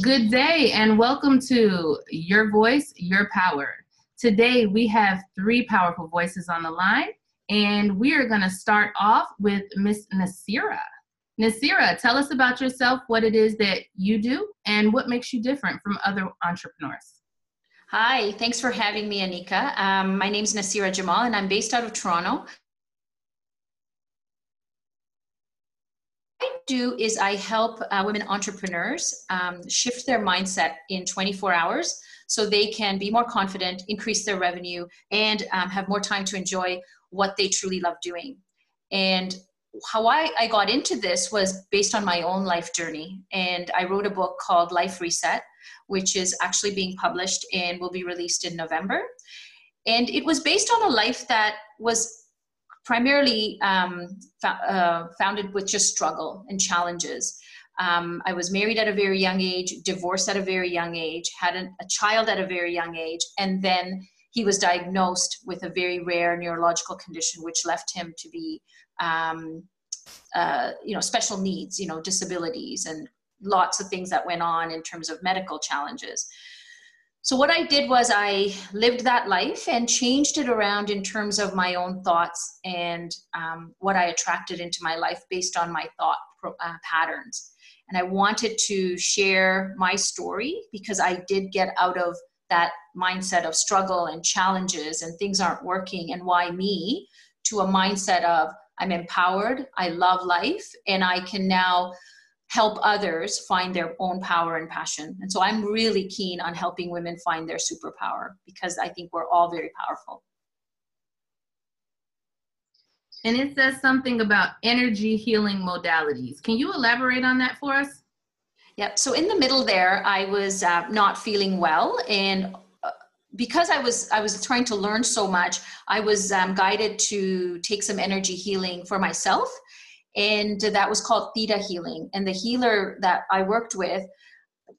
Good day and welcome to Your Voice, Your Power. Today we have three powerful voices on the line, and we are going to start off with Miss Nasira. Nasira, tell us about yourself, what it is that you do, and what makes you different from other entrepreneurs. Hi, thanks for having me, Anika. Um, my name is Nasira Jamal, and I'm based out of Toronto. Do is I help uh, women entrepreneurs um, shift their mindset in 24 hours so they can be more confident, increase their revenue, and um, have more time to enjoy what they truly love doing. And how I, I got into this was based on my own life journey. And I wrote a book called Life Reset which is actually being published and will be released in November. And it was based on a life that was primarily um, uh, founded with just struggle and challenges. Um, I was married at a very young age, divorced at a very young age, had an, a child at a very young age, and then he was diagnosed with a very rare neurological condition, which left him to be, um, uh, you know, special needs, you know, disabilities and lots of things that went on in terms of medical challenges. So, what I did was I lived that life and changed it around in terms of my own thoughts and um, what I attracted into my life based on my thought uh, patterns. And I wanted to share my story because I did get out of that mindset of struggle and challenges and things aren't working and why me to a mindset of I'm empowered, I love life, and I can now help others find their own power and passion. And so I'm really keen on helping women find their superpower because I think we're all very powerful. And it says something about energy healing modalities. Can you elaborate on that for us? Yep. So in the middle there, I was uh, not feeling well, and uh, because I was I was trying to learn so much, I was um, guided to take some energy healing for myself and that was called theta healing. And the healer that i worked with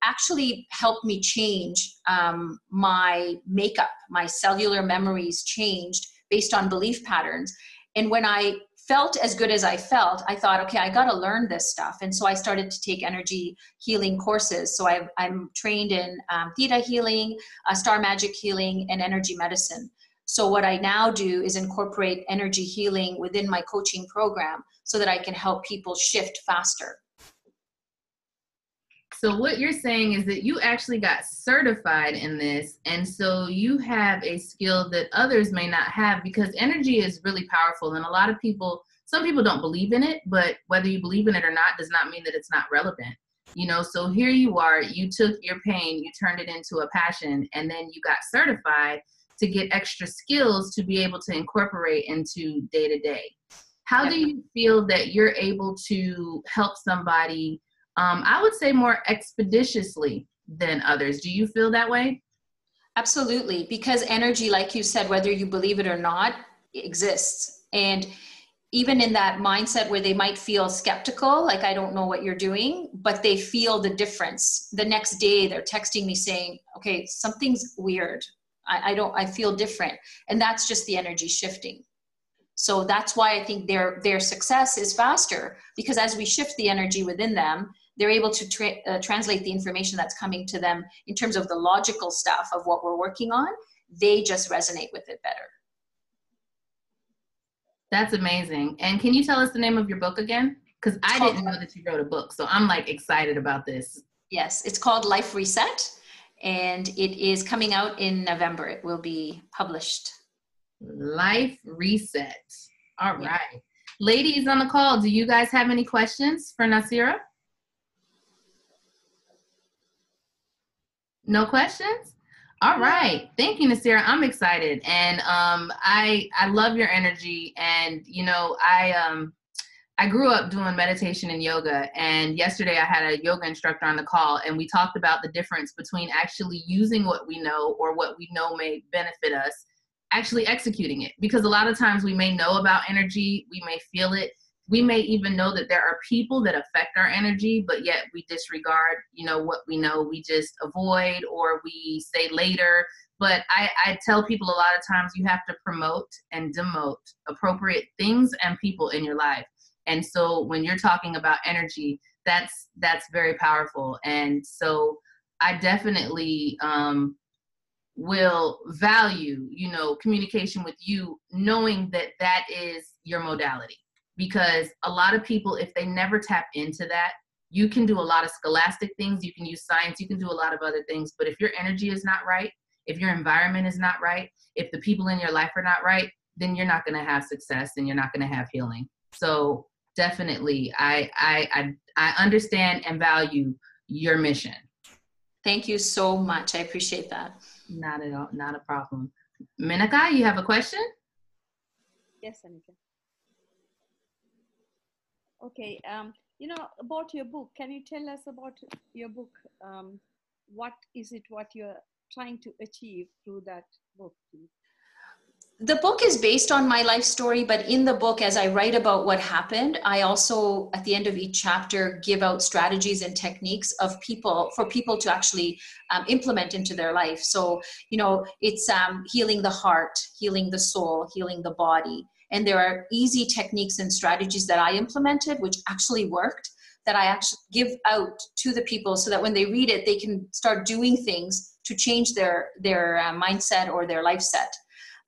actually helped me change um, my makeup. My cellular memories changed based on belief patterns. And when i felt as good as i felt i thought okay i got to learn this stuff. And so i started to take energy healing courses. So i am trained in um, theta healing uh, star magic healing and energy medicine so what I now do is incorporate energy healing within my coaching program so that I can help people shift faster. So what you're saying is that you actually got certified in this and so you have a skill that others may not have because energy is really powerful and a lot of people some people don't believe in it but whether you believe in it or not does not mean that it's not relevant you know so here you are you took your pain you turned it into a passion and then you got certified to get extra skills to be able to incorporate into day to day. How do you feel that you're able to help somebody? Um, I would say more expeditiously than others. Do you feel that way? Absolutely, because energy, like you said, whether you believe it or not, exists. And even in that mindset where they might feel skeptical, like I don't know what you're doing, but they feel the difference. The next day, they're texting me saying, okay, something's weird. I, I don't i feel different. And that's just the energy shifting. So that's why i think their their success is faster because as we shift the energy within them they're able to tra- uh, translate the information that's coming to them in terms of the logical stuff of what we're working on. They just resonate with it better. That's amazing. And can you tell us the name of your book again? Because i didn't know that you wrote a book so i'm like excited about this. Yes it's called life reset and it is coming out in November. It will be published. Life Reset. All yeah. right. Ladies on the call, do you guys have any questions for Nasira? No questions? All right. Thank you, Nasira. I'm excited. And um I I love your energy and you know, I um I grew up doing meditation and yoga, and yesterday I had a yoga instructor on the call, and we talked about the difference between actually using what we know or what we know may benefit us, actually executing it. Because a lot of times we may know about energy, we may feel it, we may even know that there are people that affect our energy, but yet we disregard, you know, what we know. We just avoid or we say later but I, I tell people a lot of times you have to promote and demote appropriate things and people in your life and so when you're talking about energy that's that's very powerful. And so i definitely um, will value you know communication with you knowing that that is your modality. Because a lot of people if they never tap into that you can do a lot of scholastic things you can use science you can do a lot of other things. But if your energy is not right if your environment is not right if the people in your life are not right then you're not going to have success and you're not going to have healing. So definitely I, I i i understand and value your mission. Thank you so much. I appreciate that. Not at all not a problem. Menaka, you have a question? Yes anika okay um you know about your book can you tell us about your book? Um, what is it what you're trying to achieve through that book please? The book is based on my life story but in the book as i write about what happened i also at the end of each chapter give out strategies and techniques of people for people to actually um, implement into their life so you know it's um, healing the heart healing the soul healing the body and there are easy techniques and strategies that I implemented, which actually worked, that I actually give out to the people so that when they read it, they can start doing things to change their, their uh, mindset or their life set.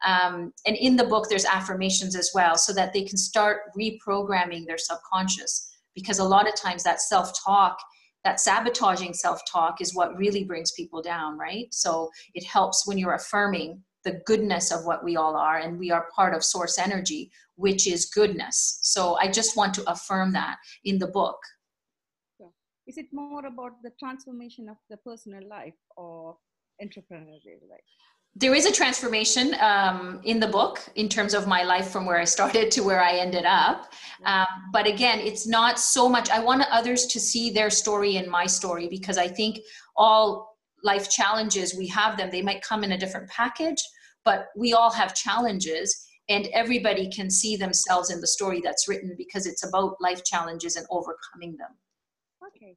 Um, and in the book, there's affirmations as well so that they can start reprogramming their subconscious. Because a lot of times that self talk that sabotaging self talk is what really brings people down, right? So it helps when you're affirming the goodness of what we all are and we are part of source energy which is goodness so i just want to affirm that in the book is it more about the transformation of the personal life or entrepreneurial life there is a transformation um, in the book in terms of my life from where I started to where I ended up. Um, but again, it's not so much, I want others to see their story and my story because I think all life challenges we have them. They might come in a different package but we all have challenges and everybody can see themselves in the story that's written because it's about life challenges and overcoming them. Okay.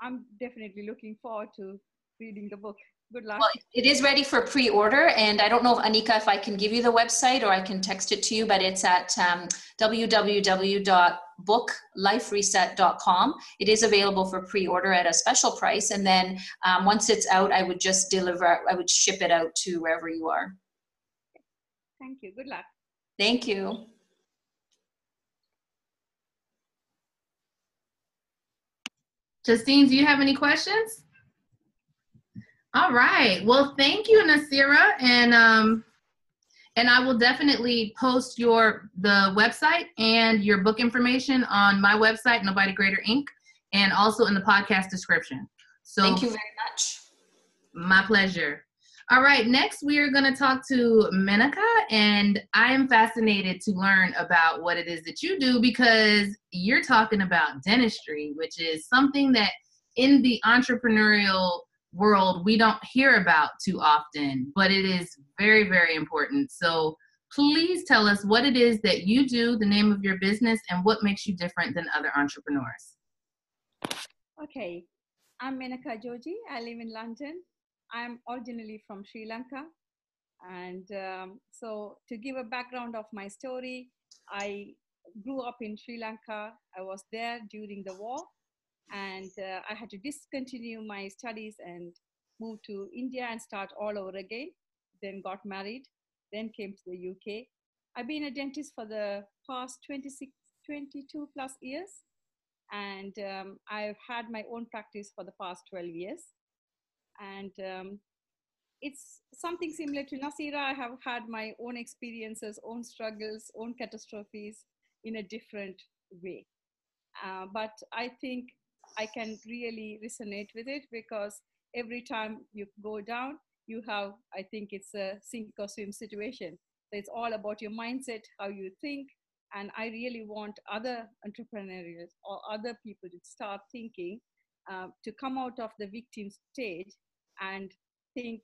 I'm definitely looking forward to reading the book good luck. Well, it is ready for pre-order and i don't know if anika if i can give you the website or i can text it to you but it's at um, www.booklifereset.com it is available for pre-order at a special price and then um, once it's out i would just deliver i would ship it out to wherever you are. Thank you. Good luck. Thank you. Justine, do you have any questions? All right. Well, thank you, Nasira, and um, and I will definitely post your the website and your book information on my website, Nobody Greater Inc., and also in the podcast description. So thank you very much. My pleasure. All right, next we are going to talk to Menaka, and I am fascinated to learn about what it is that you do because you're talking about dentistry, which is something that in the entrepreneurial world we don't hear about too often, but it is very, very important. So please tell us what it is that you do, the name of your business, and what makes you different than other entrepreneurs. Okay, I'm Menaka Joji. I live in London. I'm originally from Sri Lanka. And um, so, to give a background of my story, I grew up in Sri Lanka. I was there during the war and uh, I had to discontinue my studies and move to India and start all over again. Then got married, then came to the UK. I've been a dentist for the past 26, 22 plus years, and um, I've had my own practice for the past 12 years. And um, it's something similar to Nasira. I have had my own experiences, own struggles, own catastrophes in a different way. Uh, but I think I can really resonate with it because every time you go down, you have, I think it's a sink or swim situation. So it's all about your mindset, how you think. And I really want other entrepreneurs or other people to start thinking uh, to come out of the victim stage and think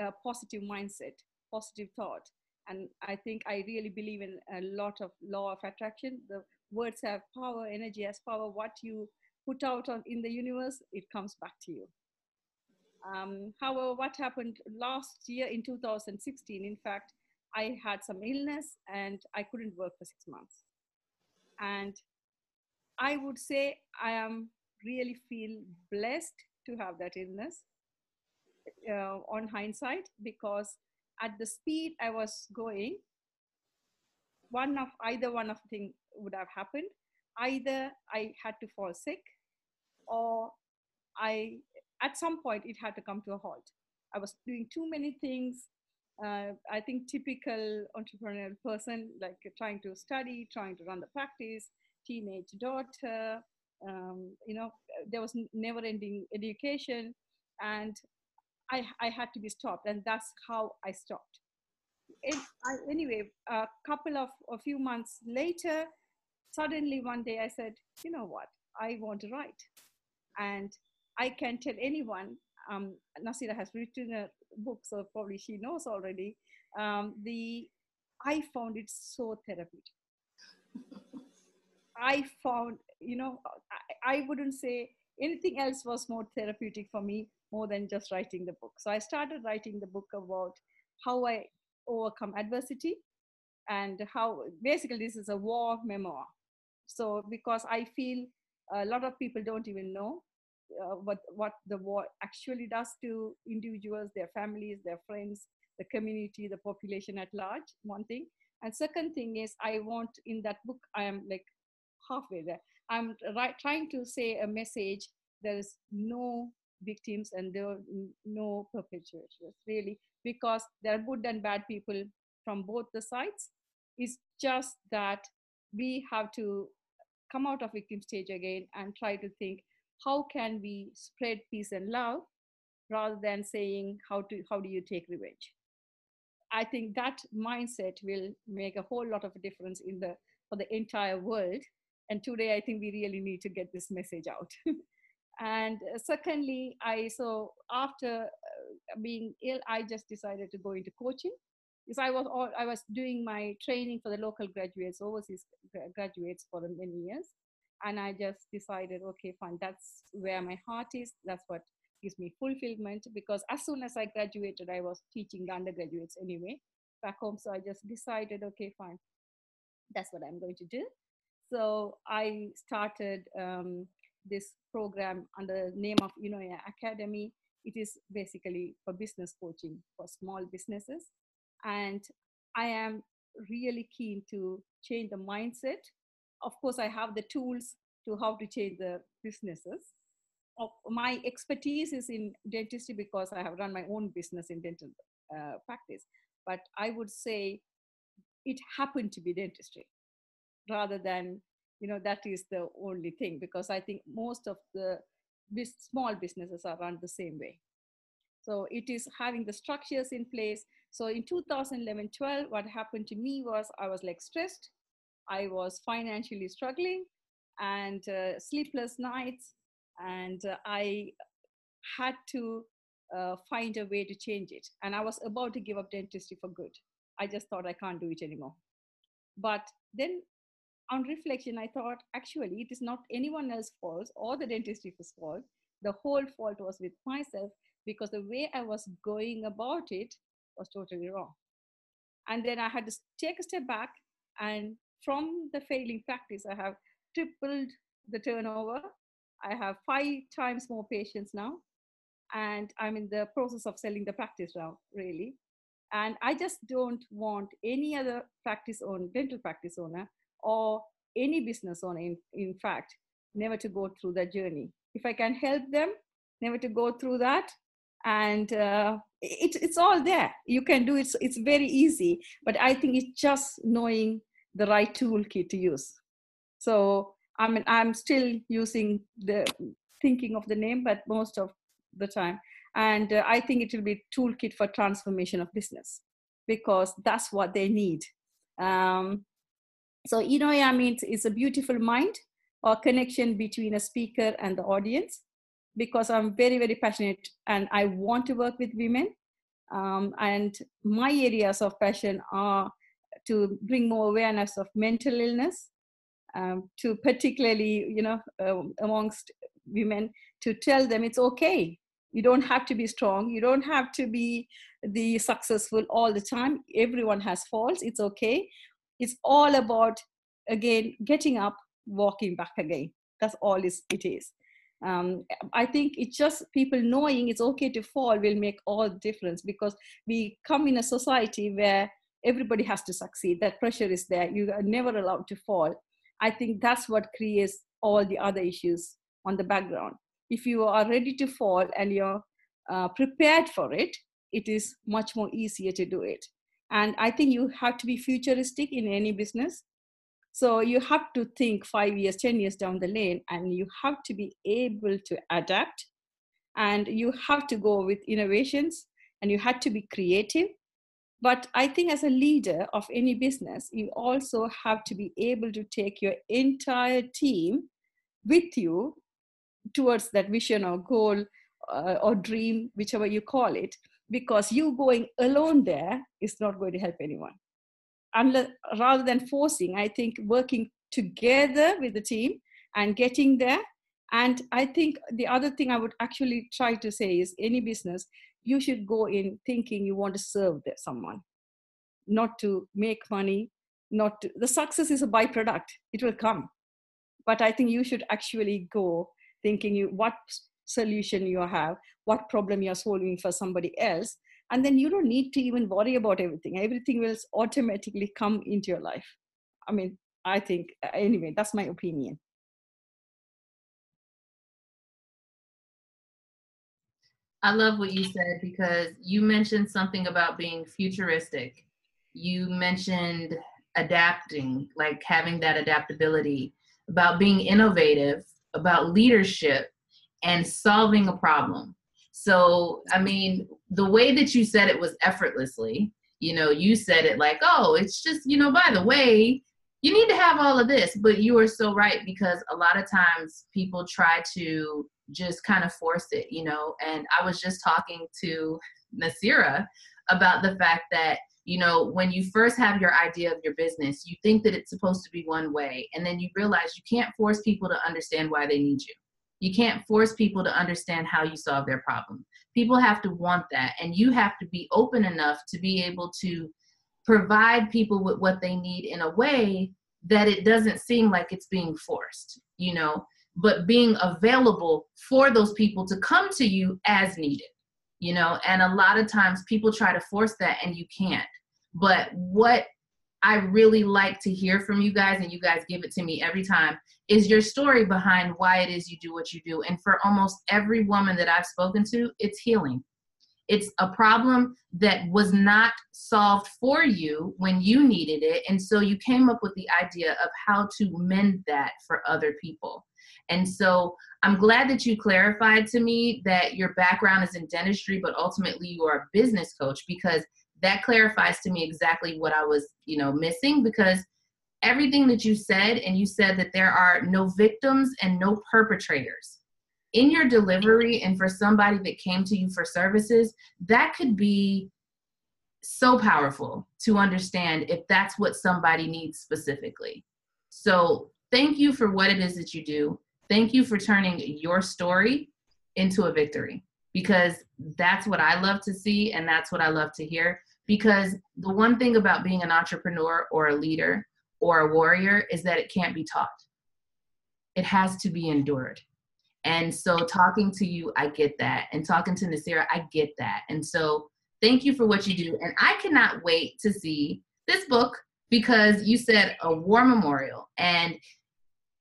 a positive mindset, positive thought. And I think I really believe in a lot of law of attraction. The words have power, energy has power. What you put out on, in the universe, it comes back to you. Um, however, what happened last year in 2016, in fact, I had some illness and I couldn't work for six months. And I would say I am really feel blessed to have that illness uh, on hindsight because at the speed I was going, one of either one of things would have happened. Either I had to fall sick, or I at some point it had to come to a halt. I was doing too many things. Uh, I think typical entrepreneurial person, like trying to study, trying to run the practice, teenage daughter, um, you know, there was never ending education. And I, I had to be stopped. And that's how I stopped. It, I, anyway, a couple of, a few months later, suddenly one day I said, you know what, I want to write. And I can tell anyone, um, Nasira has written a book, so probably she knows already. Um, the I found it so therapeutic. I found, you know, I, I wouldn't say anything else was more therapeutic for me more than just writing the book. So I started writing the book about how I overcome adversity and how basically this is a war memoir. So because I feel a lot of people don't even know uh, what what the war actually does to individuals, their families, their friends, the community, the population at large. One thing, and second thing is I want in that book I am like halfway there. I'm right, trying to say a message. There is no victims and there are no perpetrators really because there are good and bad people from both the sides. It's just that we have to come out of victim stage again and try to think how can we spread peace and love rather than saying how to how do you take revenge? I think that mindset will make a whole lot of difference in the for the entire world. And today i think we really need to get this message out. And uh, secondly i so after uh, being ill i just decided to go into coaching because i was all, i was doing my training for the local graduates overseas graduates for many years. And i just decided okay fine that's where my heart is. That's what gives me fulfillment. Because as soon as i graduated i was teaching the undergraduates anyway back home. So i just decided okay fine that's what i'm going to do. So I started um, this program under the name of Eunoia Academy. It is basically for business coaching for small businesses. And I am really keen to change the mindset. Of course, I have the tools to how to change the businesses. My expertise is in dentistry because I have run my own business in dental uh, practice. But I would say it happened to be dentistry rather than you know that is the only thing because i think most of the small businesses are run the same way so it is having the structures in place. So in 2011 12 what happened to me was i was like stressed. I was financially struggling and uh, sleepless nights. And uh, i had to uh, find a way to change it. And i was about to give up dentistry for good. I just thought i can't do it anymore. But then on reflection, I thought actually it is not anyone else's fault or the dentistry's fault. The whole fault was with myself because the way I was going about it was totally wrong. And then I had to take a step back, and from the failing practice, I have tripled the turnover. I have five times more patients now, and I'm in the process of selling the practice now, really. And I just don't want any other practice owner, dental practice owner, or any business owner, in, in fact, never to go through that journey. If I can help them, never to go through that. And uh, it, it's all there. You can do it. It's very easy. But I think it's just knowing the right toolkit to use. So I mean, I'm still using the thinking of the name, but most of the time. And uh, I think it will be toolkit for transformation of business because that's what they need. Um, so Eunoia means it's a beautiful mind or connection between a speaker and the audience because I'm very, very passionate and I want to work with women. Um, and my areas of passion are to bring more awareness of mental illness, um, to particularly, you know, uh, amongst women, to tell them it's okay. You don't have to be strong. You don't have to be the successful all the time. Everyone has faults. It's okay. It's all about, again, getting up, walking back again. That's all it is. Um, I think it's just people knowing it's okay to fall will make all the difference because we come in a society where everybody has to succeed. That pressure is there. You are never allowed to fall. I think that's what creates all the other issues on the background. If you are ready to fall and you're uh, prepared for it, it is much more easier to do it. And I think you have to be futuristic in any business. So you have to think five years, 10 years down the lane, and you have to be able to adapt. And you have to go with innovations and you have to be creative but I think as a leader of any business, you also have to be able to take your entire team with you towards that vision or goal uh, or dream, whichever you call it, because you going alone there is not going to help anyone. Unless, rather than forcing, I think working together with the team and getting there. And I think the other thing I would actually try to say is any business, you should go in thinking you want to serve someone. Not to make money not to, the success is a byproduct. It will come. But i think you should actually go thinking you what solution you have what problem you're solving for somebody else and then you don't need to even worry about everything everything will automatically come into your life i mean i think uh, anyway that's my opinion I love what you said because you mentioned something about being futuristic. You mentioned adapting, like having that adaptability, about being innovative, about leadership, and solving a problem. So, I mean, the way that you said it was effortlessly. You know, you said it like, oh, it's just, you know, by the way, you need to have all of this. But you are so right because a lot of times people try to just kind of force it, you know. And I was just talking to Nasira about the fact that, you know, when you first have your idea of your business, you think that it's supposed to be one way. And then you realize you can't force people to understand why they need you. You can't force people to understand how you solve their problem. People have to want that. And you have to be open enough to be able to provide people with what they need in a way that it doesn't seem like it's being forced, you know but being available for those people to come to you as needed you know and a lot of times people try to force that and you can't but what i really like to hear from you guys and you guys give it to me every time is your story behind why it is you do what you do. And for almost every woman that i've spoken to it's healing. It's a problem that was not solved for you when you needed it and so you came up with the idea of how to mend that for other people. And so I'm glad that you clarified to me that your background is in dentistry, but ultimately you are a business coach because that clarifies to me exactly what I was, you know, missing because everything that you said and you said that there are no victims and no perpetrators. In your delivery and for somebody that came to you for services that could be so powerful to understand if that's what somebody needs specifically. So thank you for what it is that you do. Thank you for turning your story into a victory because that's what I love to see and that's what I love to hear. Because the one thing about being an entrepreneur or a leader or a warrior is that it can't be taught, it has to be endured. And so, talking to you, I get that. And talking to Nasira, I get that. And so, thank you for what you do. And I cannot wait to see this book because you said a war memorial and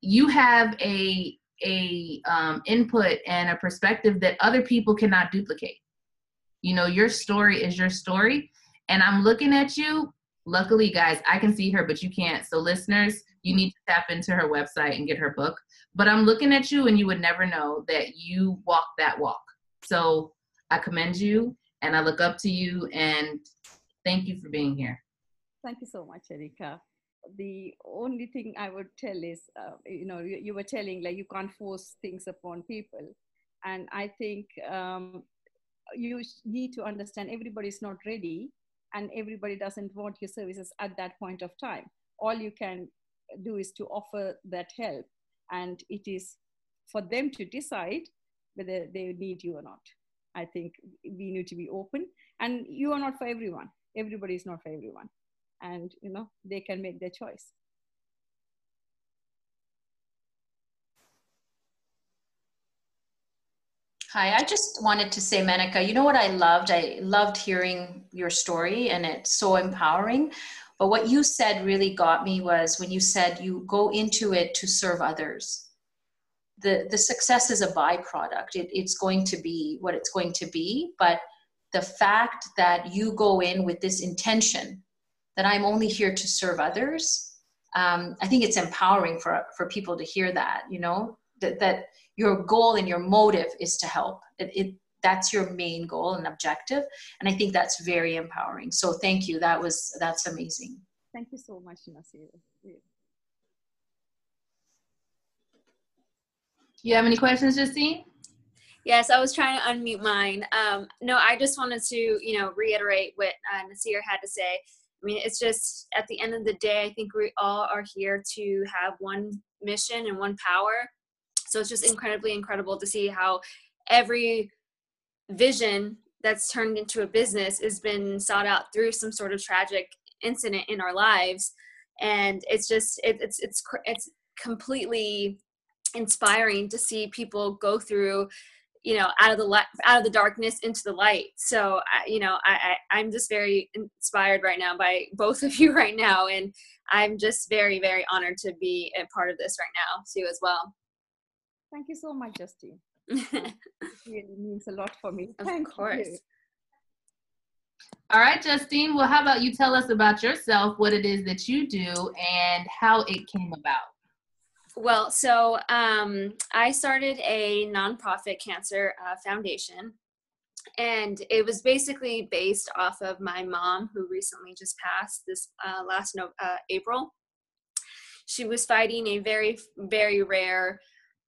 you have a a um, input and a perspective that other people cannot duplicate. You know, your story is your story, and I'm looking at you. Luckily, guys, I can see her, but you can't. So, listeners, you need to tap into her website and get her book. But I'm looking at you, and you would never know that you walk that walk. So, I commend you, and I look up to you, and thank you for being here. Thank you so much, Erika the only thing I would tell is, uh, you know, you, you, were telling like you can't force things upon people. And I think um, you need to understand everybody's not ready and everybody doesn't want your services at that point of time. All you can do is to offer that help. And it is for them to decide whether they need you or not. I think we need to be open. And you are not for everyone. Everybody is not for everyone. And, you know, they can make their choice. Hi, I just wanted to say, Menaka, you know what I loved? I loved hearing your story and it's so empowering. But what you said really got me was when you said you go into it to serve others. The, the success is a byproduct. It, it's going to be what it's going to be. But the fact that you go in with this intention that I'm only here to serve others, um, I think it's empowering for, for people to hear that, you know, that, that your goal and your motive is to help. It, it, that's your main goal and objective. And I think that's very empowering. So thank you. That was, that's amazing. Thank you so much, Nasir. You have any questions, Justine? Yes, I was trying to unmute mine. Um, no, I just wanted to, you know, reiterate what uh, Nasir had to say. I mean, it's just at the end of the day, I think we all are here to have one mission and one power. So it's just incredibly incredible to see how every vision that's turned into a business has been sought out through some sort of tragic incident in our lives. And it's just it, it's it's it's completely inspiring to see people go through you know out of the light out of the darkness into the light. So I, you know I, I i'm just very inspired right now by both of you right now. And i'm just very very honored to be a part of this right now too as well thank you so much justine it really means a lot for me of thank course you. All right, Justine. Well, how about you tell us about yourself, what it is that you do, and how it came about? Well, so um, I started a nonprofit cancer uh, foundation, and it was basically based off of my mom, who recently just passed this uh, last no- uh, April. She was fighting a very, very rare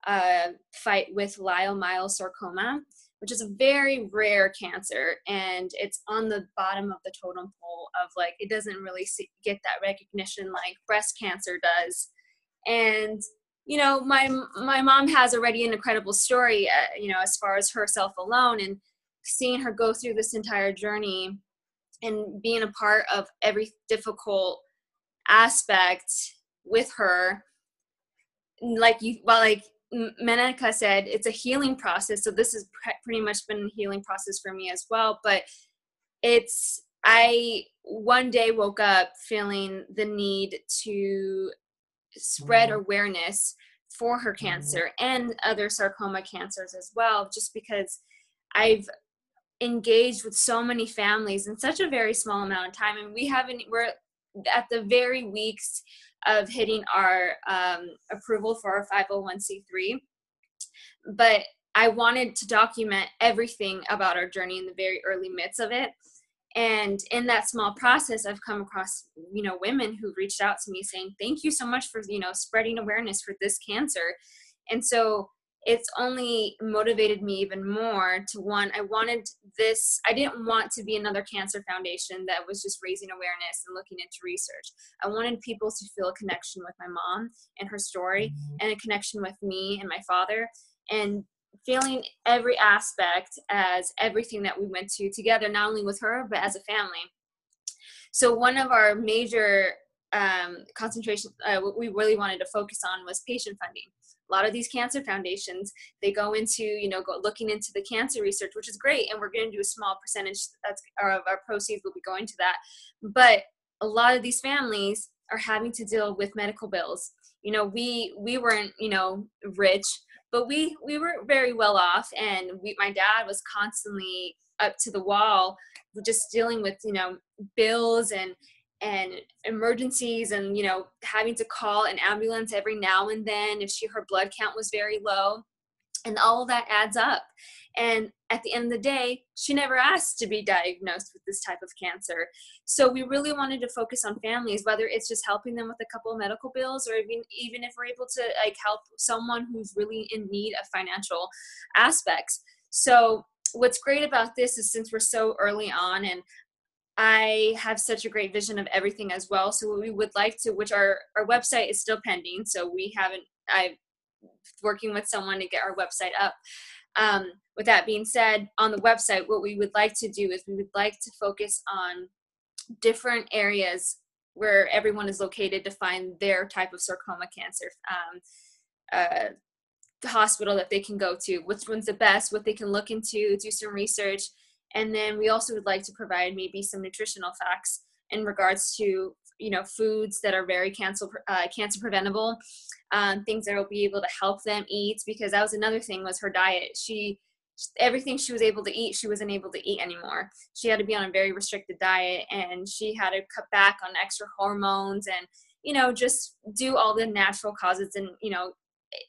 uh, fight with leiomyosarcoma, which is a very rare cancer and it's on the bottom of the totem pole of like it doesn't really see, get that recognition like breast cancer does. And you know my my mom has already an incredible story uh, you know as far as herself alone and seeing her go through this entire journey and being a part of every difficult aspect with her. Like you well like Menaka said, it's a healing process. So this has pretty much been a healing process for me as well. But it's, I one day woke up feeling the need to spread mm-hmm. awareness for her mm-hmm. cancer and other sarcoma cancers as well, just because I've engaged with so many families in such a very small amount of time. And we haven't, we're at the very weeks of hitting our um, approval for our 501c3. But I wanted to document everything about our journey in the very early midst of it. And in that small process, I've come across, you know, women who reached out to me saying, thank you so much for, you know, spreading awareness for this cancer. And so it's only motivated me even more to one i wanted this i didn't want to be another cancer foundation that was just raising awareness and looking into research. I wanted people to feel a connection with my mom and her story mm-hmm. and a connection with me and my father and feeling every aspect as everything that we went to together not only with her but as a family. So one of our major um, concentration uh, what we really wanted to focus on was patient funding lot of these cancer foundations they go into you know go looking into the cancer research which is great and we're going to do a small percentage that's of our proceeds will be going to that. But a lot of these families are having to deal with medical bills. You know we we weren't you know rich but we we were very well off and we my dad was constantly up to the wall just dealing with you know bills and and emergencies and you know having to call an ambulance every now and then if she her blood count was very low and all that adds up. And at the end of the day she never asked to be diagnosed with this type of cancer. So we really wanted to focus on families whether it's just helping them with a couple of medical bills or even even if we're able to like help someone who's really in need of financial aspects. So what's great about this is since we're so early on and I have such a great vision of everything as well. So we would like to, which our our website is still pending. So we haven't. I'm working with someone to get our website up. Um, with that being said, on the website, what we would like to do is we would like to focus on different areas where everyone is located to find their type of sarcoma cancer um, uh, hospital that they can go to, which one's the best, what they can look into, do some research. And then we also would like to provide maybe some nutritional facts in regards to you know foods that are very cancer uh, cancer preventable um, things that will be able to help them eat because that was another thing was her diet. She everything she was able to eat she wasn't able to eat anymore. She had to be on a very restricted diet and she had to cut back on extra hormones and you know just do all the natural causes and you know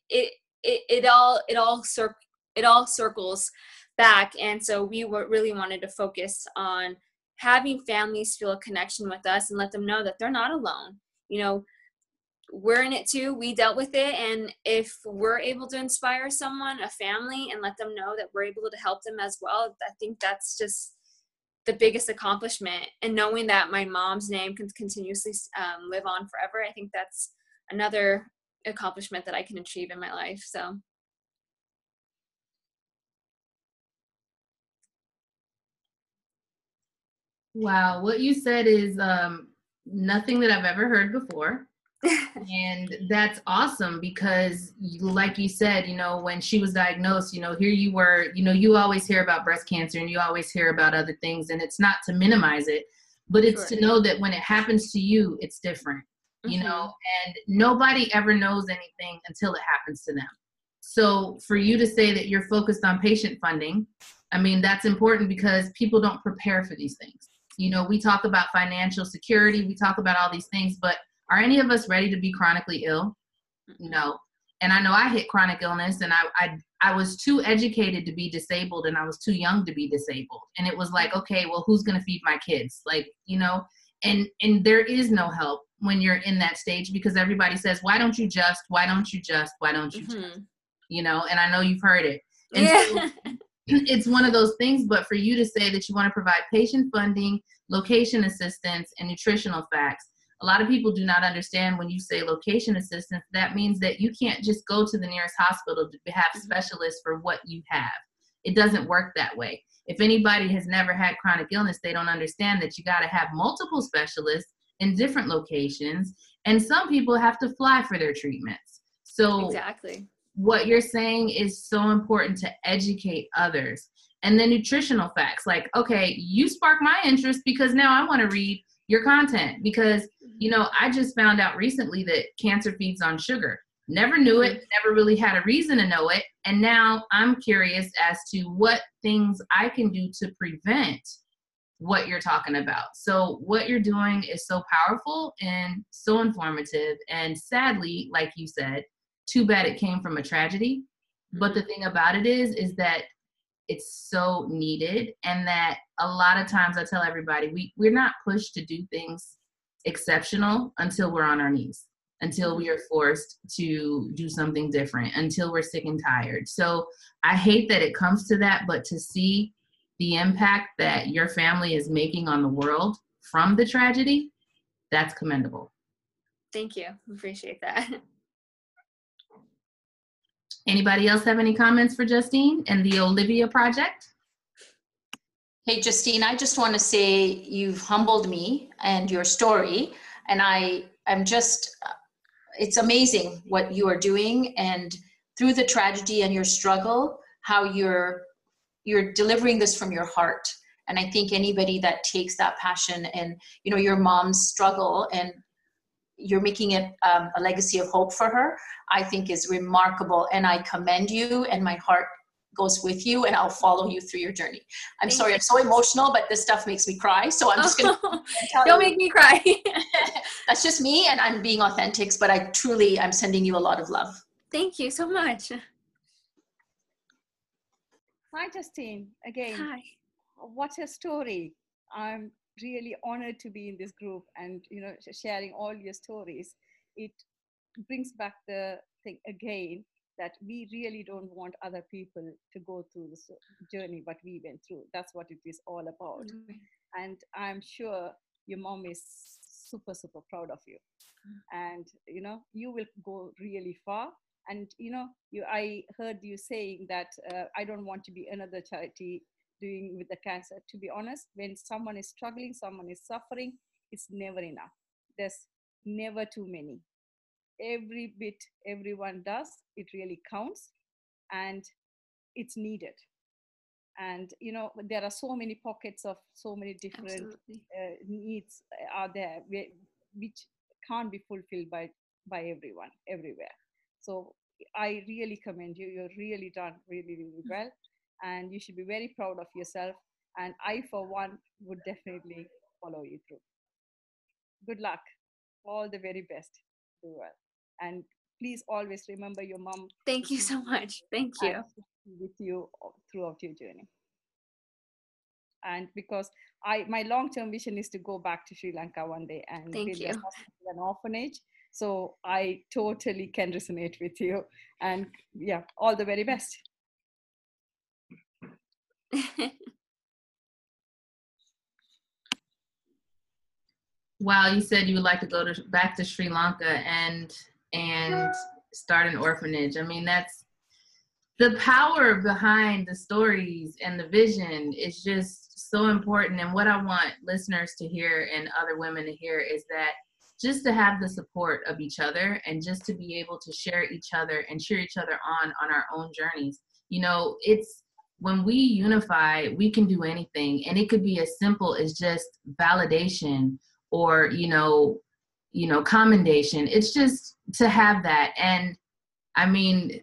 it it, it all it all cir- it all circles back and so we were, really wanted to focus on having families feel a connection with us and let them know that they're not alone. You know we're in it too we dealt with it and if we're able to inspire someone a family and let them know that we're able to help them as well i think that's just the biggest accomplishment. And knowing that my mom's name can continuously um, live on forever i think that's another accomplishment that i can achieve in my life so Wow, what you said is um, nothing that I've ever heard before. and that's awesome because like you said you know when she was diagnosed you know here you were you know you always hear about breast cancer and you always hear about other things and it's not to minimize it but it's sure. to know that when it happens to you it's different mm-hmm. you know and nobody ever knows anything until it happens to them so for you to say that you're focused on patient funding i mean that's important because people don't prepare for these things you know, we talk about financial security, we talk about all these things, but are any of us ready to be chronically ill? No. And I know I hit chronic illness and I, I I was too educated to be disabled and I was too young to be disabled. And it was like, okay, well, who's gonna feed my kids? Like, you know, and and there is no help when you're in that stage because everybody says, why don't you just, why don't you just, why don't you mm-hmm. just? You know, and I know you've heard it. And yeah. so it's one of those things, but for you to say that you want to provide patient funding, location assistance, and nutritional facts, a lot of people do not understand when you say location assistance, that means that you can't just go to the nearest hospital to have mm-hmm. specialists for what you have. It doesn't work that way. If anybody has never had chronic illness, they don't understand that you got to have multiple specialists in different locations, and some people have to fly for their treatments. So, exactly what you're saying is so important to educate others. And the nutritional facts, like, okay, you spark my interest because now I want to read your content because, mm-hmm. you know, I just found out recently that cancer feeds on sugar. Never knew it, mm-hmm. never really had a reason to know it. And now I'm curious as to what things I can do to prevent what you're talking about. So, what you're doing is so powerful and so informative. And sadly, like you said, too bad it came from a tragedy. But the mm-hmm. thing about it is, is that it's so needed and that a lot of times I tell everybody we, we're not pushed to do things exceptional until we're on our knees, until we are forced to do something different, until we're sick and tired. So I hate that it comes to that, but to see the impact that your family is making on the world from the tragedy, that's commendable. Thank you. Appreciate that. Anybody else have any comments for Justine and the Olivia Project? Hey, Justine, I just want to say you've humbled me and your story. And I am just, it's amazing what you are doing. And through the tragedy and your struggle, how you're you're delivering this from your heart and i think anybody that takes that passion and you know your mom's struggle and you're making it um, a legacy of hope for her, I think is remarkable. And I commend you, and my heart goes with you, and I'll follow you through your journey. I'm Thank sorry, you. I'm so emotional, but this stuff makes me cry. So I'm just gonna don't make me cry. That's just me, and I'm being authentic. But I truly, I'm sending you a lot of love. Thank you so much. Hi, Justine. Again. Hi. What's your story? I'm really honored to be in this group and you know sharing all your stories it brings back the thing again that we really don't want other people to go through this journey what we went through that's what it is all about mm-hmm. and i'm sure your mom is super super proud of you mm-hmm. and you know you will go really far and you know you i heard you saying that uh, i don't want to be another charity doing with the cancer. To be honest when someone is struggling someone is suffering it's never enough. There's never too many. Every bit everyone does it really counts and it's needed. And you know there are so many pockets of so many different uh, needs are there which can't be fulfilled by by everyone everywhere. So i really commend you. You're really done really really well and you should be very proud of yourself. And i for one would definitely follow you through. Good luck. All the very best do well and please always remember your mom thank you so much. Thank you. with you throughout your journey. And because i my long term vision is to go back to sri lanka one day and thank build an orphanage. So i totally can resonate with you. And yeah all the very best wow you said you would like to go to back to sri lanka and and start an orphanage. I mean that's the power behind the stories and the vision is just so important. And what i want listeners to hear and other women to hear is that just to have the support of each other and just to be able to share each other and cheer each other on on our own journeys. You know it's when we unify, we can do anything. And it could be as simple as just validation or, you know, you know, commendation. It's just to have that. And I mean,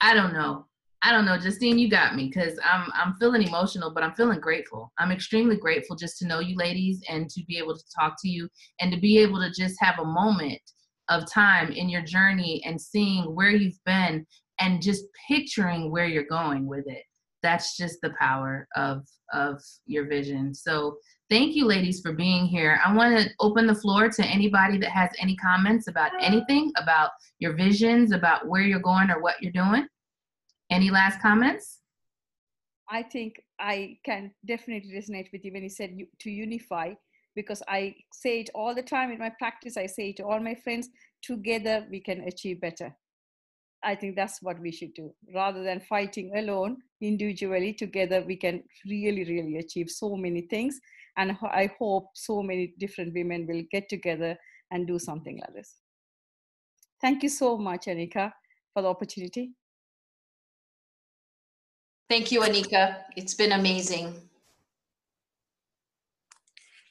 I don't know. I don't know, Justine, you got me because I'm I'm feeling emotional, but I'm feeling grateful. I'm extremely grateful just to know you ladies and to be able to talk to you and to be able to just have a moment of time in your journey and seeing where you've been and just picturing where you're going with it. That's just the power of of your vision. So thank you ladies for being here. I want to open the floor to anybody that has any comments about anything about your visions about where you're going or what you're doing. Any last comments? I think i can definitely resonate with you when you said to unify because i say it all the time in my practice. I say it to all my friends together we can achieve better I think that's what we should do. Rather than fighting alone, individually, together, we can really, really achieve so many things. And I hope so many different women will get together and do something like this. Thank you so much, Anika, for the opportunity. Thank you, Anika. It's been amazing.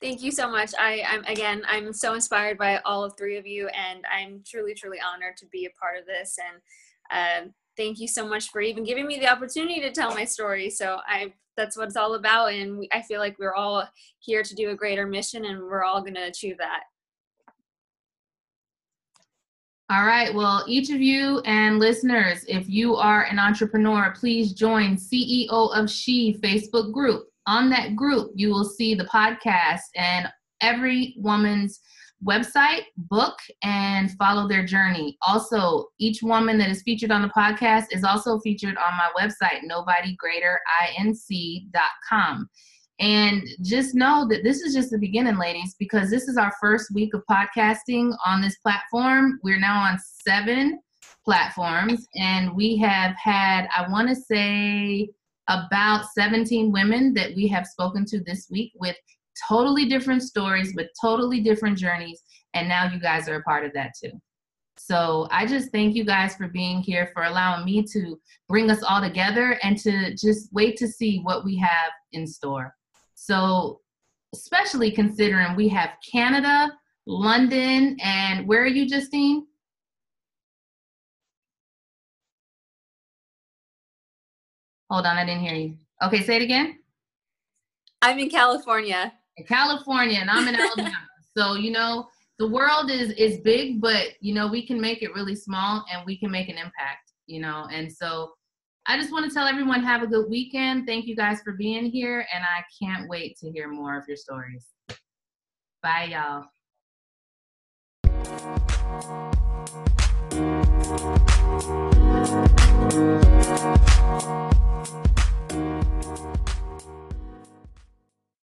Thank you so much. I, I'm again, I'm so inspired by all of three of you, and I'm truly, truly honored to be a part of this. And uh, thank you so much for even giving me the opportunity to tell my story. So I, that's what it's all about, and we, I feel like we're all here to do a greater mission, and we're all going to achieve that. All right. Well, each of you and listeners, if you are an entrepreneur, please join CEO of She Facebook group on that group, you will see the podcast and every woman's website, book, and follow their journey. Also, each woman that is featured on the podcast is also featured on my website, nobodygreaterinc.com. And just know that this is just the beginning, ladies, because this is our first week of podcasting on this platform. We're now on seven platforms, and we have had, I want to say, about 17 women that we have spoken to this week with totally different stories, with totally different journeys. And now you guys are a part of that too. So I just thank you guys for being here, for allowing me to bring us all together and to just wait to see what we have in store. So, especially considering we have Canada, London, and where are you, Justine? Hold on, I didn't hear you. Okay, say it again. I'm in California. In California, and I'm in Alabama. so you know, the world is is big, but you know, we can make it really small, and we can make an impact. You know, and so I just want to tell everyone have a good weekend. Thank you guys for being here, and I can't wait to hear more of your stories. Bye, y'all.